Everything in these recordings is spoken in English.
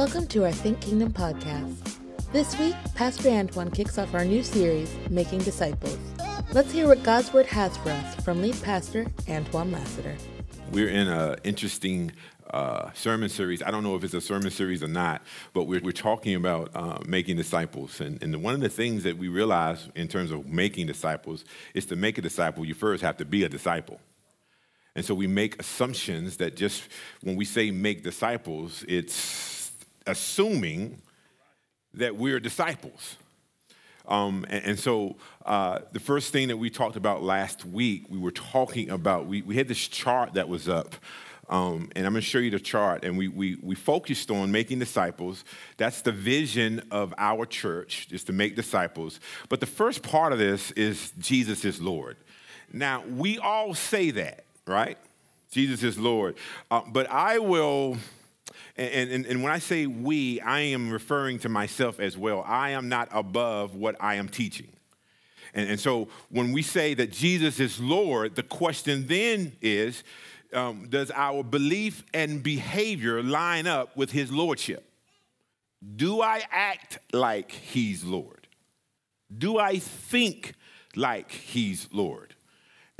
Welcome to our Think Kingdom podcast. This week, Pastor Antoine kicks off our new series, Making Disciples. Let's hear what God's Word has for us from lead pastor Antoine Lassiter. We're in an interesting uh, sermon series. I don't know if it's a sermon series or not, but we're, we're talking about uh, making disciples. And, and one of the things that we realize in terms of making disciples is to make a disciple, you first have to be a disciple. And so we make assumptions that just when we say make disciples, it's assuming that we're disciples. Um, and, and, so uh, the first thing that we talked about last week, we were talking about, we, we had this chart that was up. Um, and I'm going to show you the chart. And we, we, we focused on making disciples. That's the vision of our church, is to make disciples. But the first part of this is Jesus is Lord. Now, we all say that, right? Jesus is Lord. Uh, but I will and, and, and when I say we, I am referring to myself as well. I am not above what I am teaching. And, and so when we say that Jesus is Lord, the question then is um, does our belief and behavior line up with his lordship? Do I act like he's Lord? Do I think like he's Lord?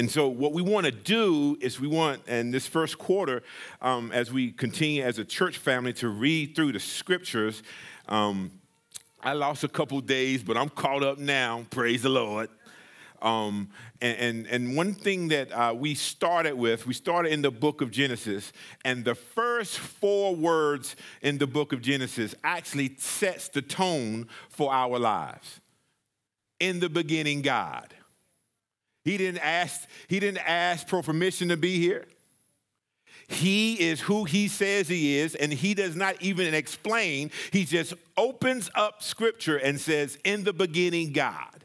And so, what we want to do is we want, in this first quarter, um, as we continue as a church family to read through the scriptures, um, I lost a couple days, but I'm caught up now. Praise the Lord. Um, and, and, and, one thing that uh, we started with, we started in the book of Genesis, and the first four words in the book of Genesis actually sets the tone for our lives. In the beginning, God. He didn't ask, he didn't ask for permission to be here. He is who he says he is, and he does not even explain. He just opens up scripture and says, In the beginning, God.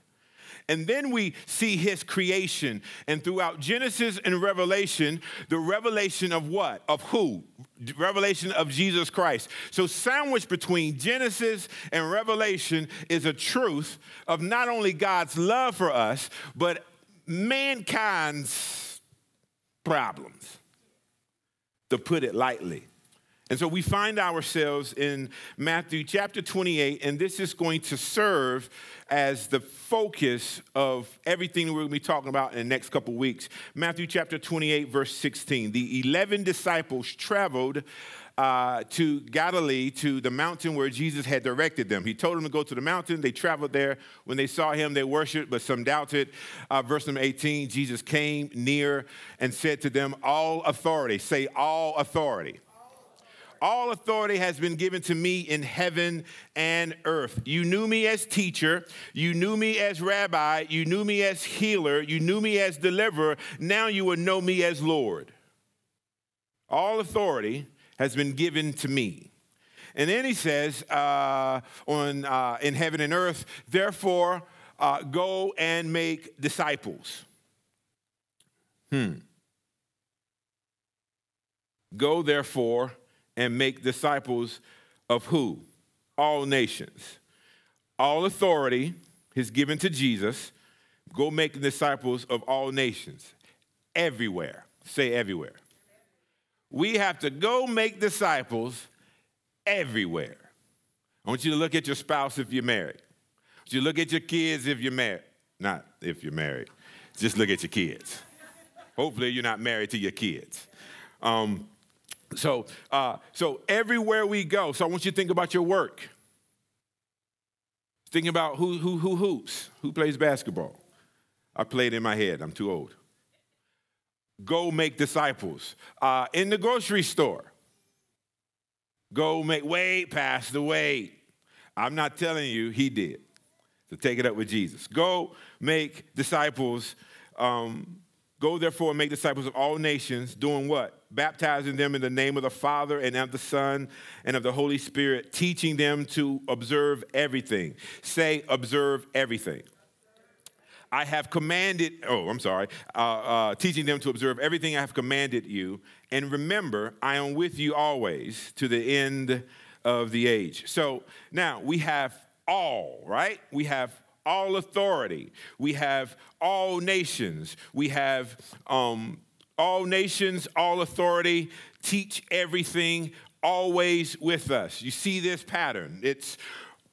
And then we see his creation. And throughout Genesis and Revelation, the revelation of what? Of who? Revelation of Jesus Christ. So, sandwiched between Genesis and Revelation is a truth of not only God's love for us, but mankind's problems, to put it lightly. And so we find ourselves in Matthew chapter 28, and this is going to serve as the focus of everything we're going to be talking about in the next couple weeks. Matthew chapter 28, verse 16. The 11 disciples traveled uh, to Galilee, to the mountain where Jesus had directed them. He told them to go to the mountain. They traveled there. When they saw him, they worshiped, but some doubted. Uh, verse number 18 Jesus came near and said to them, All authority, say, all authority. All authority has been given to me in heaven and earth. You knew me as teacher. You knew me as rabbi. You knew me as healer. You knew me as deliverer. Now you will know me as Lord. All authority has been given to me. And then he says, uh, on, uh, in heaven and earth, therefore, uh, go and make disciples. Hmm. Go, therefore, and make disciples of who? All nations. All authority is given to Jesus. Go make disciples of all nations. Everywhere. Say everywhere we have to go make disciples everywhere. I want you to look at your spouse if you're married. I want you to look at your kids if you're married. Not if you're married, just look at your kids. Hopefully, you're not married to your kids. Um, so, uh, so everywhere we go, so I want you to think about your work. Thinking about who, who, who hoops, who plays basketball. I played in my head, I'm too old go make disciples. Uh, in the grocery store, go make, wait, the wait. I'm not telling you, he did. So take it up with Jesus. Go make disciples. Um, go therefore and make disciples of all nations, doing what? Baptizing them in the name of the Father and of the Son and of the Holy Spirit, teaching them to observe everything. Say, observe everything. I have commanded, oh, I'm sorry, uh, uh, teaching them to observe everything I have commanded you. And remember, I am with you always to the end of the age. So now we have all, right? We have all authority. We have all nations. We have um, all nations, all authority, teach everything, always with us. You see this pattern. It's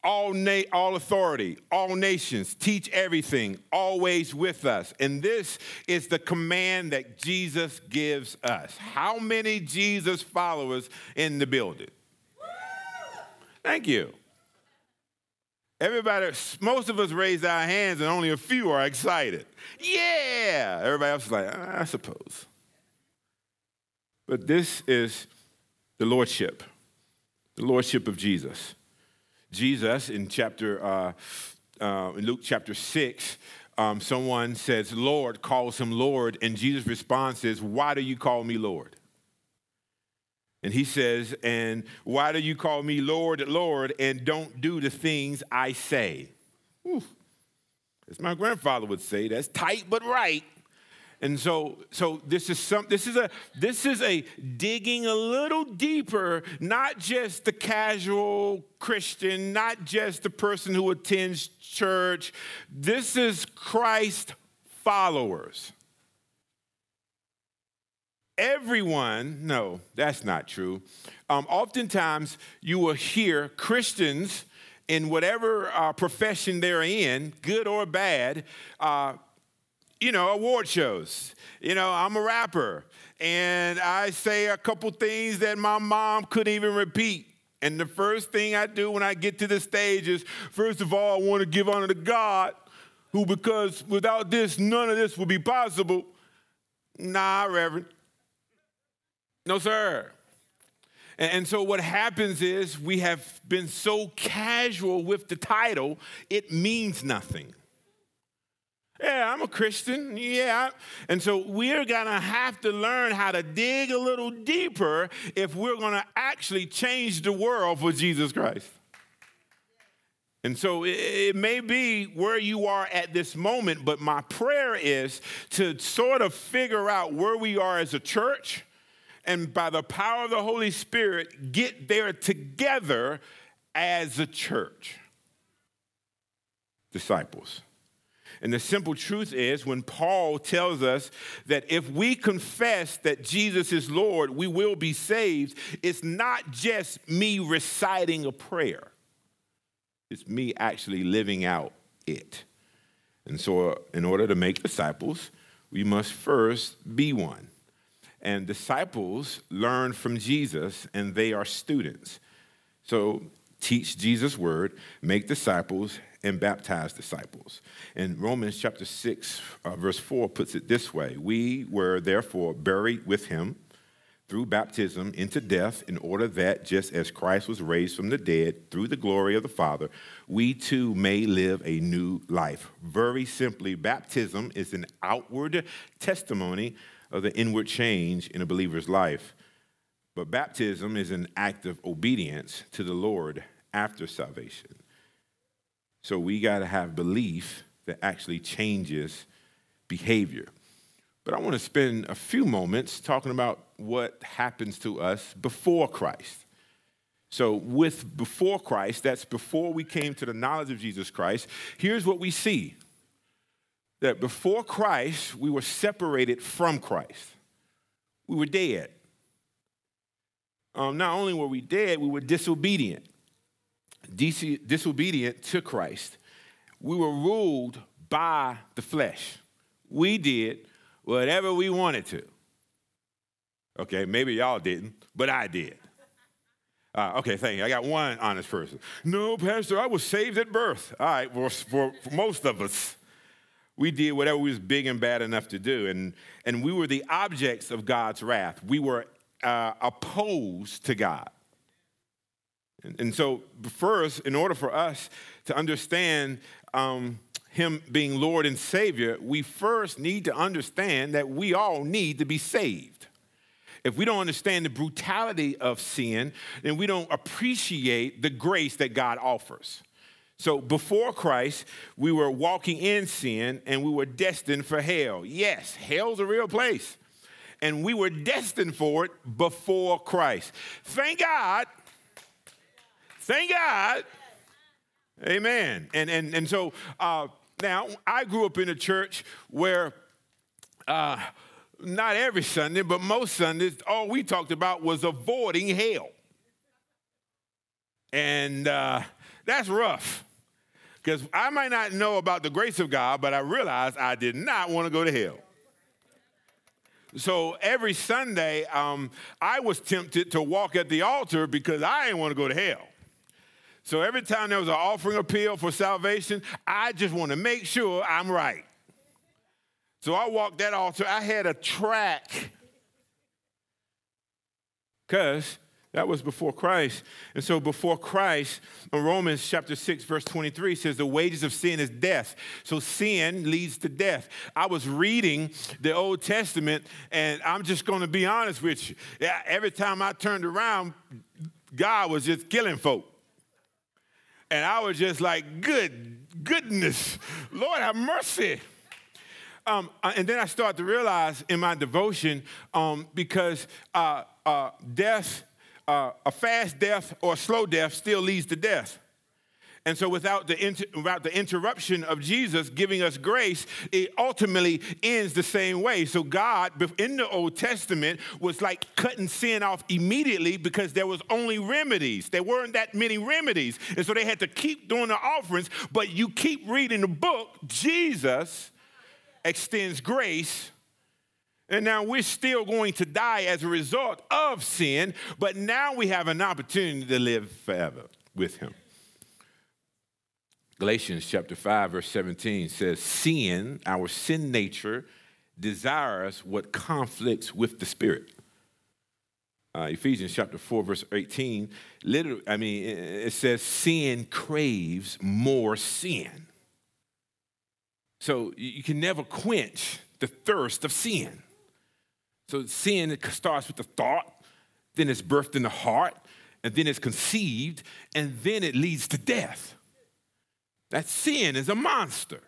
all, na- all authority, all nations, teach everything, always with us. And this is the command that Jesus gives us. How many Jesus followers in the building? Thank you. Everybody, most of us raise our hands and only a few are excited. Yeah! Everybody else is like, I suppose. But this is the Lordship, the Lordship of Jesus. Jesus in chapter, uh, uh, in Luke chapter 6, um, someone says, Lord, calls him Lord, and Jesus' response is, Why do you call me Lord? And he says, And why do you call me Lord, Lord, and don't do the things I say? Whew. As my grandfather would say, that's tight but right. And so, so this is some this is a this is a digging a little deeper, not just the casual Christian, not just the person who attends church. This is Christ followers. Everyone, no, that's not true. Um, oftentimes, you will hear Christians in whatever uh, profession they're in, good or bad, uh, you know, award shows. You know, I'm a rapper and I say a couple things that my mom couldn't even repeat. And the first thing I do when I get to the stage is, first of all, I want to give honor to God, who, because without this, none of this would be possible. Nah, Reverend. No, sir. And so what happens is we have been so casual with the title, it means nothing. Yeah, I'm a Christian. Yeah. And so we're going to have to learn how to dig a little deeper if we're going to actually change the world for Jesus Christ. And so it, may be where you are at this moment, but my prayer is to sort of figure out where we are as a church and by the power of the Holy Spirit, get there together as a church. Disciples. And the simple truth is, when Paul tells us that if we confess that Jesus is Lord, we will be saved, it's not just me reciting a prayer, it's me actually living out it. And so, in order to make disciples, we must first be one. And disciples learn from Jesus, and they are students. So, teach Jesus' word, make disciples, and baptize disciples. And Romans chapter 6, uh, verse 4 puts it this way We were therefore buried with him through baptism into death, in order that just as Christ was raised from the dead through the glory of the Father, we too may live a new life. Very simply, baptism is an outward testimony of the inward change in a believer's life. But baptism is an act of obedience to the Lord after salvation. So we got to have belief that actually changes behavior. But I want to spend a few moments talking about what happens to us before Christ. So, with before Christ, that's before we came to the knowledge of Jesus Christ, here's what we see that before Christ, we were separated from Christ. We were dead. Um, not only were we dead, we were disobedient disobedient to Christ, we were ruled by the flesh. We did whatever we wanted to. Okay, maybe y'all didn't, but I did. Uh, okay, thank you. I got one honest person. No, Pastor, I was saved at birth. All right, well, for, for most of us, we did whatever we was big and bad enough to do, and, and we were the objects of God's wrath. We were uh, opposed to God. And, and so, first, in order for us to understand um, Him being Lord and Savior, we first need to understand that we all need to be saved. If we don't understand the brutality of sin, then we don't appreciate the grace that God offers. So before Christ, we were walking in sin and we were destined for hell. Yes, hell's a real place. And we were destined for it before Christ. Thank God Thank God. Amen. And and and so uh, now I grew up in a church where uh, not every Sunday, but most Sundays, all we talked about was avoiding hell. And uh, that's rough. Because I might not know about the grace of God, but I realized I did not want to go to hell. So every Sunday, um, I was tempted to walk at the altar because I didn't want to go to hell. So every time there was an offering appeal for salvation, I just want to make sure I'm right. So I walked that altar. I had a track because that was before Christ. And so before Christ, Romans chapter 6, verse 23 says, the wages of sin is death. So sin leads to death. I was reading the Old Testament, and I'm just going to be honest with you. Every time I turned around, God was just killing folk. And I was just like, good goodness, Lord have mercy. Um, uh, and then I started to realize in my devotion, um, because uh, uh, death uh, a fast death or a slow death still leads to death. And so, without the, inter- without the interruption of Jesus giving us grace, it ultimately ends the same way. So, God in the Old Testament was like cutting sin off immediately because there was only remedies. There weren't that many remedies. And so, they had to keep doing the offerings. But you keep reading the book, Jesus extends grace and now we're still going to die as a result of sin, but now we have an opportunity to live forever with him. Galatians chapter 5, verse 17 says, Sin, our sin nature, desires what conflicts with the spirit. Uh, Ephesians chapter 4, verse 18, literally, I mean, it says, Sin craves more sin. So you can never quench the thirst of sin. So sin starts with the thought, then it's birthed in the heart, and then it's conceived, and then it leads to death. That sin is a monster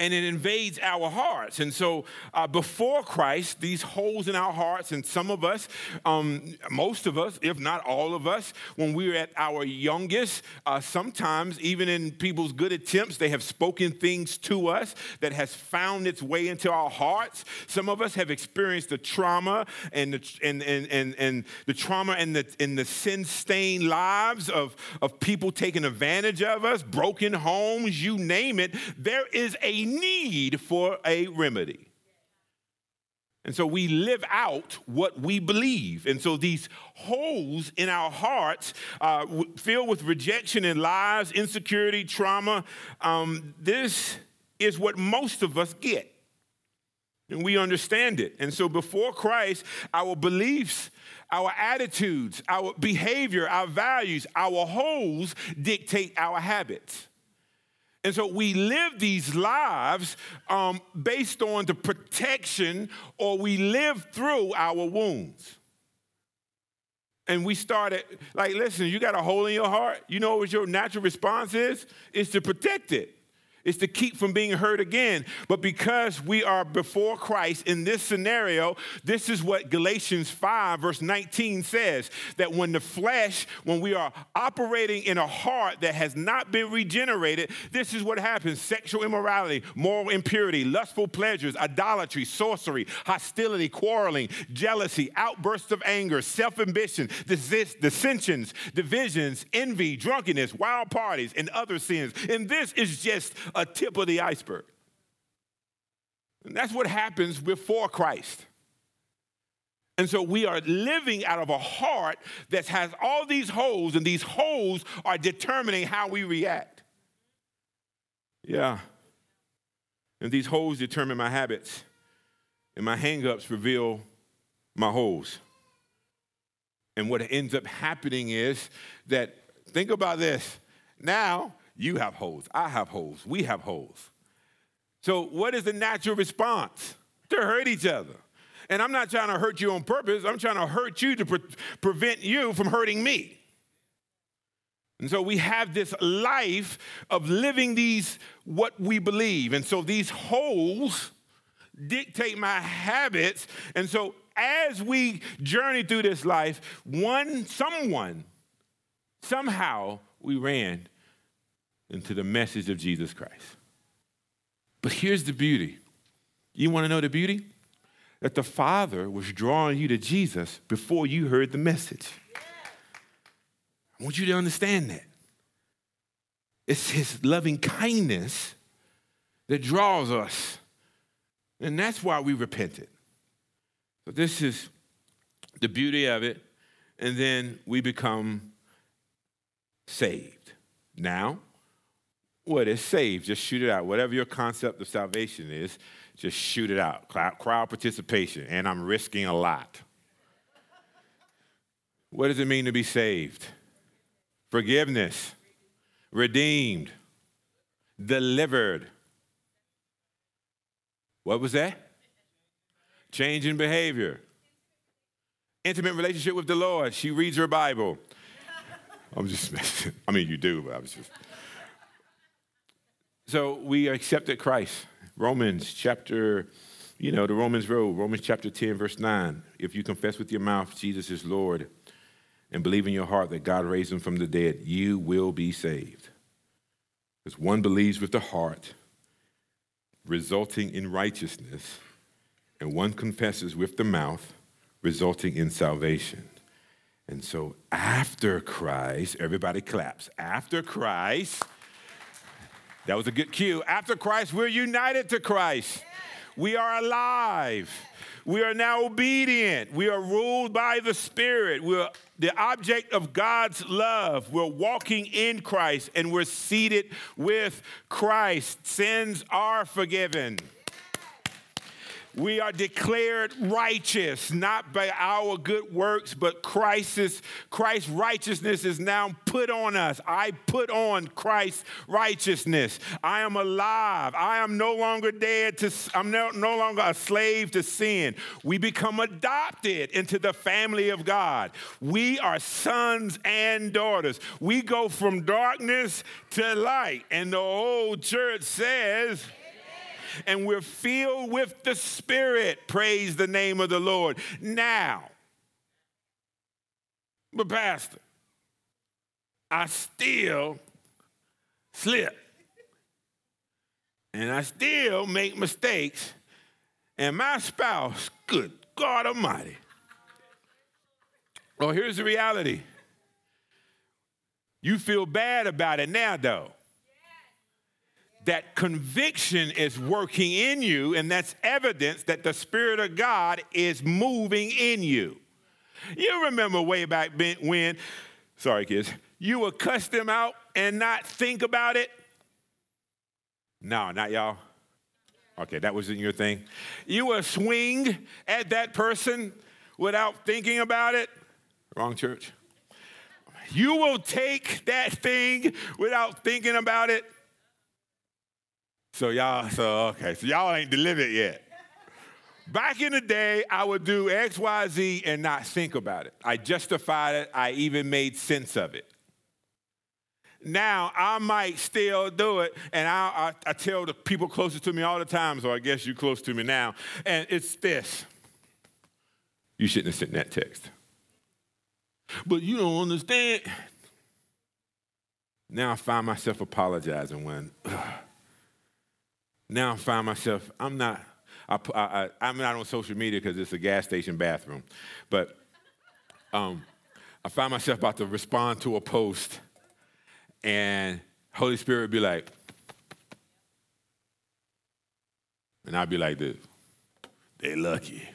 and it invades our hearts. And so, uh, before Christ, these holes in our hearts, and some of us, um, most of us, if not all of us, when we are at our youngest, uh, sometimes even in people's good attempts, they have spoken things to us that has found its way into our hearts. Some of us have experienced the trauma and the, and, and, and, and the trauma and the, and the sin stained lives of, of people taking advantage of us, broken homes, you name it. There is a need for a remedy. And so we live out what we believe. And so these holes in our hearts, uh, filled with rejection and lies, insecurity, trauma, um, this is what most of us get. And we understand it. And so before Christ, our beliefs, our attitudes, our behavior, our values, our holes dictate our habits. And so we live these lives um, based on the protection, or we live through our wounds. And we started, like, listen, you got a hole in your heart. You know what your natural response is? Is to protect it. It's to keep from being hurt again. But because we are before Christ in this scenario, this is what Galatians 5, verse 19 says that when the flesh, when we are operating in a heart that has not been regenerated, this is what happens sexual immorality, moral impurity, lustful pleasures, idolatry, sorcery, hostility, quarreling, jealousy, outbursts of anger, self ambition, dissensions, divisions, envy, drunkenness, wild parties, and other sins. And this is just a tip of the iceberg. And that's what happens before Christ. And so we are living out of a heart that has all these holes, and these holes are determining how we react. Yeah. And these holes determine my habits, and my hangups reveal my holes. And what ends up happening is that, think about this. Now, you have holes. I have holes. We have holes. So, what is the natural response? To hurt each other. And I'm not trying to hurt you on purpose, I'm trying to hurt you to pre- prevent you from hurting me. And so we have this life of living these, what we believe. And so these holes dictate my habits. And so as we journey through this life, one, someone, somehow we ran into the message of Jesus Christ. But here's the beauty. You want to know the beauty? That the Father was drawing you to Jesus before you heard the message. I want you to understand that. It's his loving kindness that draws us. And that's why we repented. So this is the beauty of it. And then we become saved. Now, what is saved? Just shoot it out. Whatever your concept of salvation is, just shoot it out. Crowd participation. And I'm risking a lot. What does it mean to be saved? Forgiveness, redeemed, delivered. What was that? Change in behavior. Intimate relationship with the Lord. She reads her Bible. I'm just, I mean, you do, but I was just. So we accepted Christ. Romans chapter, you know, the Romans road, Romans chapter 10, verse 9. If you confess with your mouth Jesus is Lord and believe in your heart that God raised him from the dead, you will be saved. Because one believes with the heart, resulting in righteousness, and one confesses with the mouth, resulting in salvation. And so after Christ, everybody claps. After Christ, that was a good cue. After Christ, we're united to Christ. We are alive. We are now obedient. We are ruled by the Spirit. We're the object of God's love. We're walking in Christ and we're seated with Christ. Sins are forgiven. We are declared righteous, not by our good works, but Christ's, Christ's righteousness is now put on us. I put on Christ's righteousness. I am alive. I am no longer dead to, I'm no, no longer a slave to sin. We become adopted into the family of God. We are sons and daughters. We go from darkness to light. And the old church says, and we're filled with the Spirit. Praise the name of the Lord. Now, but Pastor, I still slip. And I still make mistakes. And my spouse, good God Almighty. Well, here's the reality. You feel bad about it now, though that conviction is working in you, and that's evidence that the Spirit of God is moving in you. You remember way back when, sorry, kids, you would cuss them out and not think about it? No, not y'all. Okay, that wasn't your thing. You would swing at that person without thinking about it? Wrong church. You will take that thing without thinking about it? So y'all, so okay, so y'all ain't delivered yet. Back in the day, I would do X, Y, Z and not think about it. I justified it. I even made sense of it. Now I might still do it, and I, I, I tell the people closest to me all the time. So I guess you're close to me now, and it's this: you shouldn't have sent that text. But you don't understand. Now I find myself apologizing when. Ugh, now I find myself, I'm not, I, I, I'm not on social media because it's a gas station bathroom, but um, I find myself about to respond to a post, and Holy Spirit would be like, and I'd be like this, they lucky.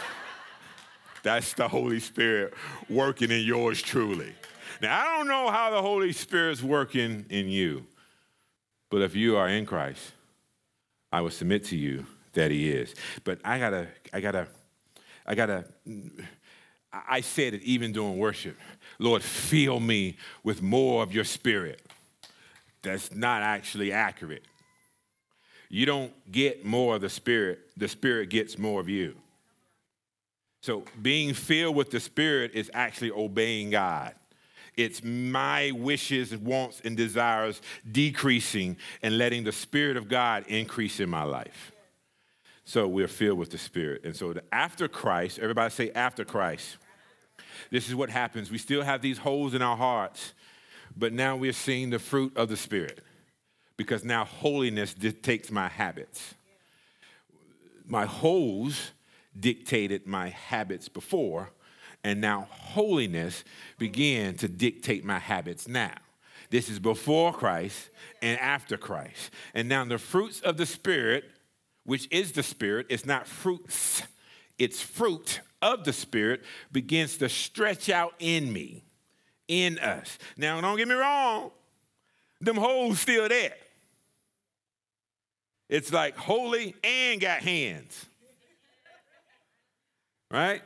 That's the Holy Spirit working in yours truly. Now, I don't know how the Holy Spirit's working in you, but if you are in Christ, I will submit to you that he is. But I gotta, I gotta, I gotta, I said it even during worship. Lord, fill me with more of your spirit. That's not actually accurate. You don't get more of the spirit, the spirit gets more of you. So being filled with the spirit is actually obeying God. It's my wishes, wants, and desires decreasing and letting the Spirit of God increase in my life. So we're filled with the Spirit. And so after Christ, everybody say after Christ. This is what happens. We still have these holes in our hearts, but now we're seeing the fruit of the Spirit because now holiness dictates my habits. My holes dictated my habits before, and now holiness began to dictate my habits now. This is before Christ and after Christ. And now the fruits of the Spirit, which is the Spirit, it's not fruits, it's fruit of the Spirit, begins to stretch out in me, in us. Now, don't get me wrong, them holes still there. It's like holy and got hands. Right?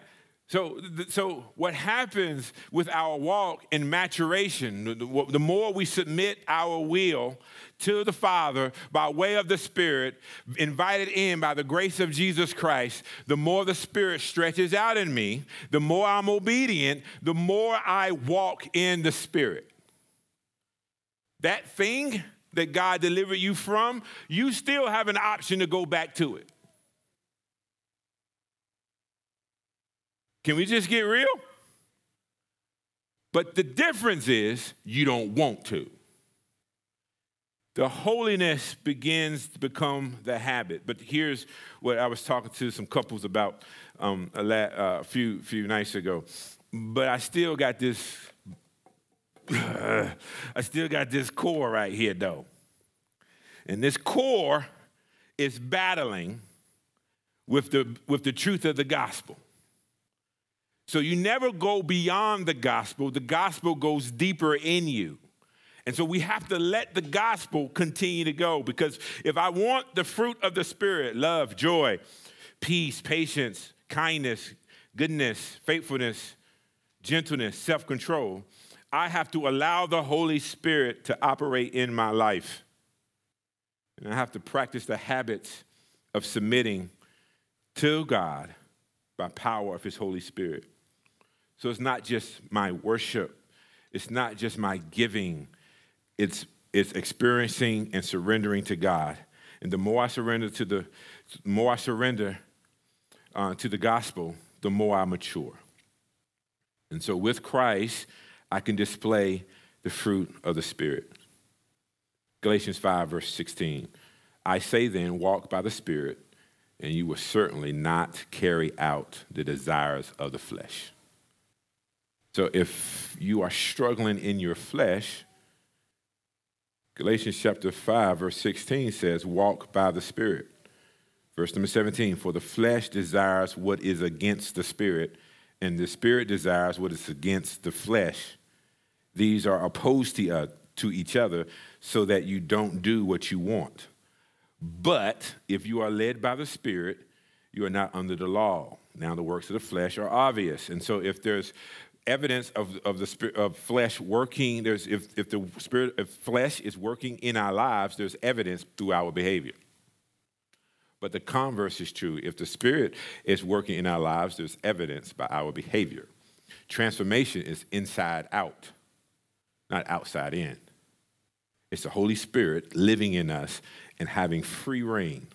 So, so what happens with our walk in maturation, the more we submit our will to the Father by way of the Spirit, invited in by the grace of Jesus Christ, the more the Spirit stretches out in me, the more I'm obedient, the more I walk in the Spirit. That thing that God delivered you from, you still have an option to go back to it. Can we just get real? But the difference is you don't want to. The holiness begins to become the habit. But here's what I was talking to some couples about um, a, la- uh, a few few nights ago. But I still got this. I still got this core right here, though. And this core is battling with the, with the truth of the gospel. So you never go beyond the gospel, the gospel goes deeper in you. And so we have to let the gospel continue to go because if I want the fruit of the Spirit love, joy, peace, patience, kindness, goodness, faithfulness, gentleness, self control I have to allow the Holy Spirit to operate in my life. And I have to practice the habits of submitting to God by power of His Holy Spirit. So it's not just my worship, it's not just my giving, it's, it's experiencing and surrendering to God. And the more I surrender to the, the more I surrender uh, to the gospel, the more I mature. And so with Christ, I can display the fruit of the Spirit. Galatians 5, verse 16. I say then, walk by the Spirit, and you will certainly not carry out the desires of the flesh. So if you are struggling in your flesh, Galatians chapter 5, verse 16 says, Walk by the Spirit. Verse number 17, for the flesh desires what is against the Spirit, and the Spirit desires what is against the flesh. These are opposed to, uh, to each other so that you don't do what you want. But if you are led by the Spirit, you are not under the law. Now, the works of the flesh are obvious. And so, if there's evidence of, of the spirit of flesh working. There's if, if the spirit of flesh is working in our lives there's evidence through our behavior. But the converse is true. If the spirit is working in our lives there's evidence by our behavior. Transformation is inside out not outside in. It's the holy spirit living in us and having free rein.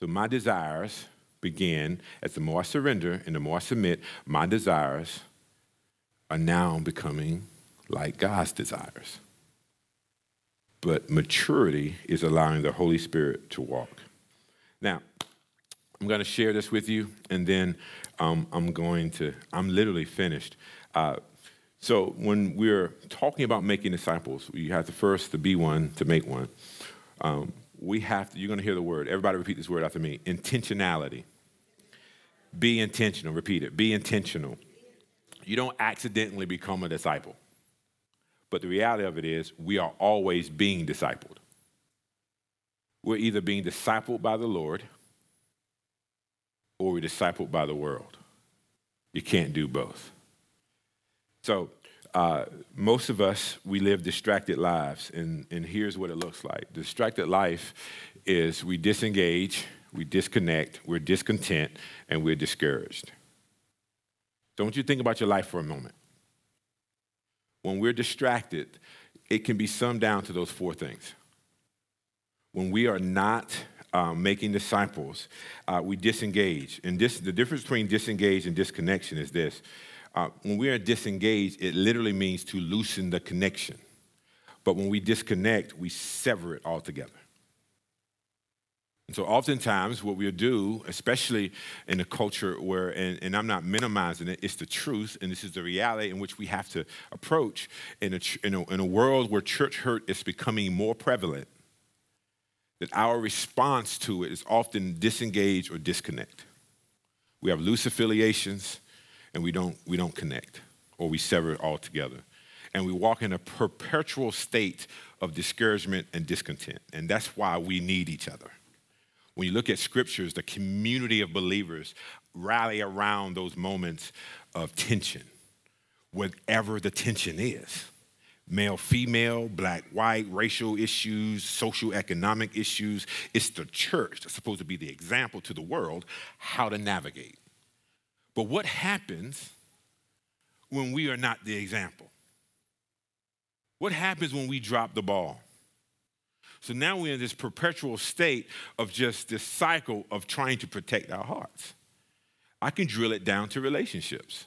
So my desires begin as the more i surrender and the more i submit my desires are now becoming like God's desires. But maturity is allowing the Holy Spirit to walk. Now, I'm going to share this with you, and then um, I'm going to, I'm literally finished. Uh, so, when we're talking about making disciples, you have to first to be one to make one. Um, we have to, you're going to hear the word. Everybody repeat this word after me intentionality. Be intentional. Repeat it. Be intentional you don't accidentally become a disciple. But the reality of it is, we are always being discipled. We're either being discipled by the Lord or we're discipled by the world. You can't do both. So, uh, most of us, we live distracted lives, and, and here's what it looks like. Distracted life is we disengage, we disconnect, we're discontent, and we're discouraged. Don't you think about your life for a moment. When we're distracted, it can be summed down to those four things. When we are not um, making disciples, uh, we disengage. And this, the difference between disengage and disconnection is this. Uh, when we are disengaged, it literally means to loosen the connection. But when we disconnect, we sever it altogether. And so, oftentimes, what we'll do, especially in a culture where, and, and, I'm not minimizing it, it's the truth, and this is the reality in which we have to approach in a, in a, in a world where church hurt is becoming more prevalent, that our response to it is often disengage or disconnect. We have loose affiliations, and we don't, we don't connect, or we sever it altogether. And we walk in a perpetual state of discouragement and discontent. And that's why we need each other when you look at scriptures, the community of believers rally around those moments of tension, whatever the tension is male, female, black, white, racial issues, social, economic issues. It's the church that's supposed to be the example to the world how to navigate. But what happens when we are not the example? What happens when we drop the ball? So now we're in this perpetual state of just this cycle of trying to protect our hearts. I can drill it down to relationships.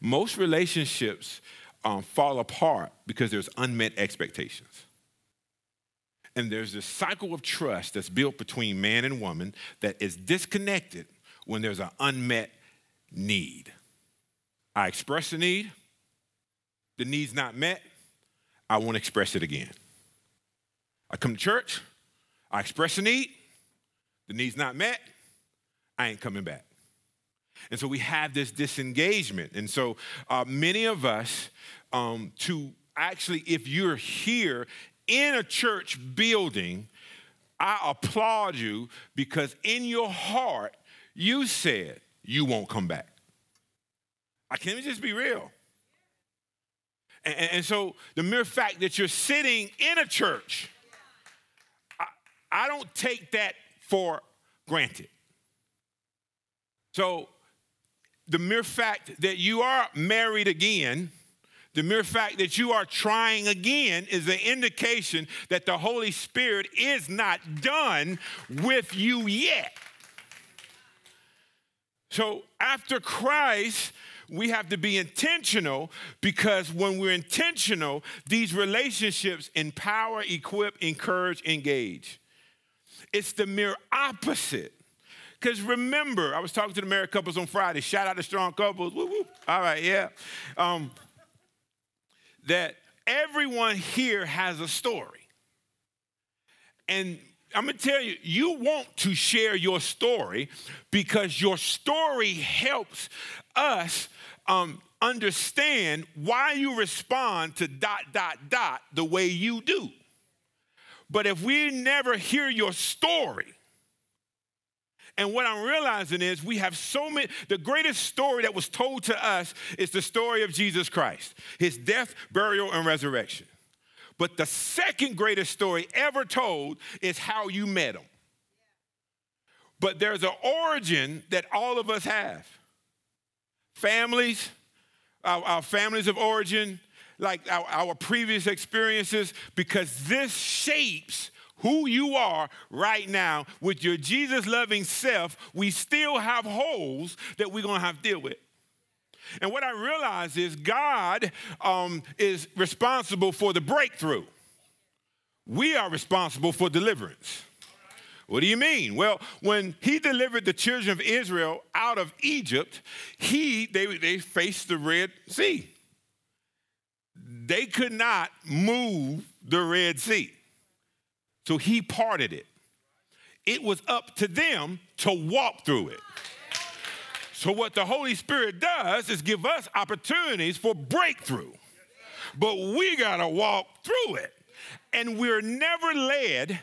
Most relationships um, fall apart because there's unmet expectations. And there's this cycle of trust that's built between man and woman that is disconnected when there's an unmet need. I express a need, the need's not met, I won't express it again. I come to church, I express a need, the need's not met, I ain't coming back. And so we have this disengagement. And so uh, many of us, um, to actually, if you're here in a church building, I applaud you because in your heart, you said you won't come back. I can't just be real. And, and so the mere fact that you're sitting in a church, I don't take that for granted. So, the mere fact that you are married again, the mere fact that you are trying again is an indication that the Holy Spirit is not done with you yet. So, after Christ, we have to be intentional because when we're intentional, these relationships empower, equip, encourage, engage. It's the mere opposite. Because remember, I was talking to the married couples on Friday. Shout out to strong couples. Woo, woo. All right, yeah. Um, that everyone here has a story. And I'm gonna tell you, you want to share your story because your story helps us um, understand why you respond to dot, dot, dot the way you do. But if we never hear your story, and what I'm realizing is we have so many, the greatest story that was told to us is the story of Jesus Christ, his death, burial, and resurrection. But the second greatest story ever told is how you met him. But there's an origin that all of us have families, our, our families of origin, like our, our previous experiences because this shapes who you are right now with your Jesus loving self, we still have holes that we're gonna have to deal with. And what I realize is God um, is responsible for the breakthrough, we are responsible for deliverance. What do you mean? Well, when he delivered the children of Israel out of Egypt, he they, they faced the Red Sea they could not move the Red Sea. So he parted it. It was up to them to walk through it. So, what the Holy Spirit does is give us opportunities for breakthrough. But we got to walk through it. And we're never led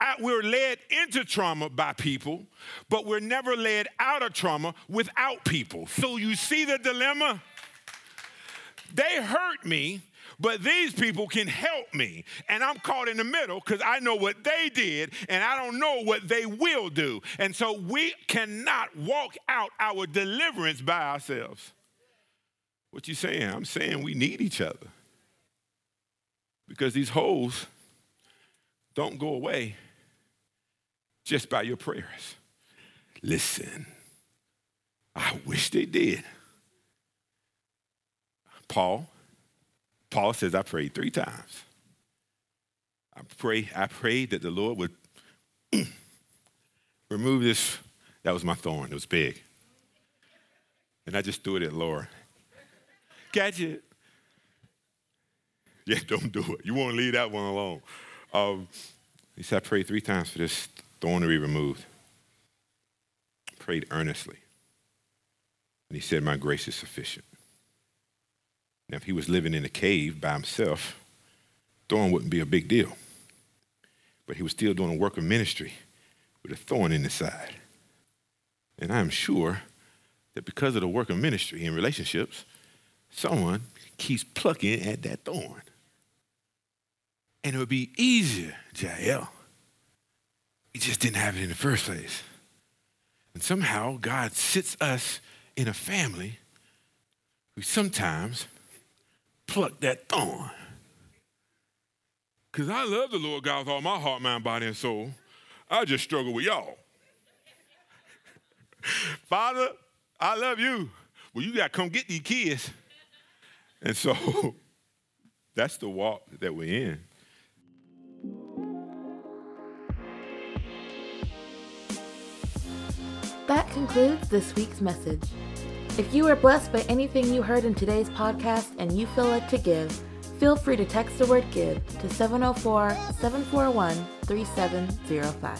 out, we're led into trauma by people, but we're never led out of trauma without people. So, you see the dilemma? They hurt me, but these people can help me. And I'm caught in the middle because I know what they did and I don't know what they will do. And so we cannot walk out our deliverance by ourselves. What you saying? I'm saying we need each other. Because these holes don't go away just by your prayers. Listen, I wish they did. Paul, Paul says, I prayed three times. I pray, I prayed that the Lord would remove this. That was my thorn. It was big. And I just threw it at Laura. Catch it. Yeah, don't do it. You won't leave that one alone. Um, he said, I prayed three times for this thorn to be removed. Prayed earnestly. And he said, My grace is sufficient. Now, if he was living in a cave by himself, thorn wouldn't be a big deal. But he was still doing a work of ministry with a thorn in his side. And I am sure that because of the work of ministry and relationships, someone keeps plucking at that thorn. And it would be easier, Jael. We just didn't have it in the first place. And somehow God sits us in a family who sometimes pluck that thorn. Because I love the Lord God with all my heart, mind, body, and soul. I just struggle with y'all. Father, I love you. Well, you got to come get these kids. And so that's the walk that we're in. That concludes this week's message. If you were blessed by anything you heard in today's podcast and you feel led to give, feel free to text the word GIVE to 704 741 3705.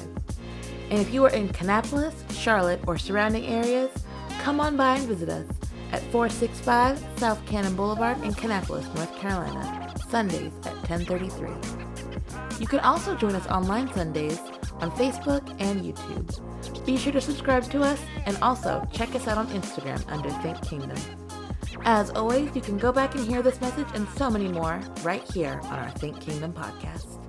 And if you are in Kannapolis, Charlotte, or surrounding areas, come on by and visit us at 465 South Cannon Boulevard in Kannapolis, North Carolina, Sundays at 1033. You can also join us online Sundays on Facebook and YouTube. Be sure to subscribe to us and also check us out on Instagram under Think Kingdom. As always, you can go back and hear this message and so many more right here on our Think Kingdom podcast.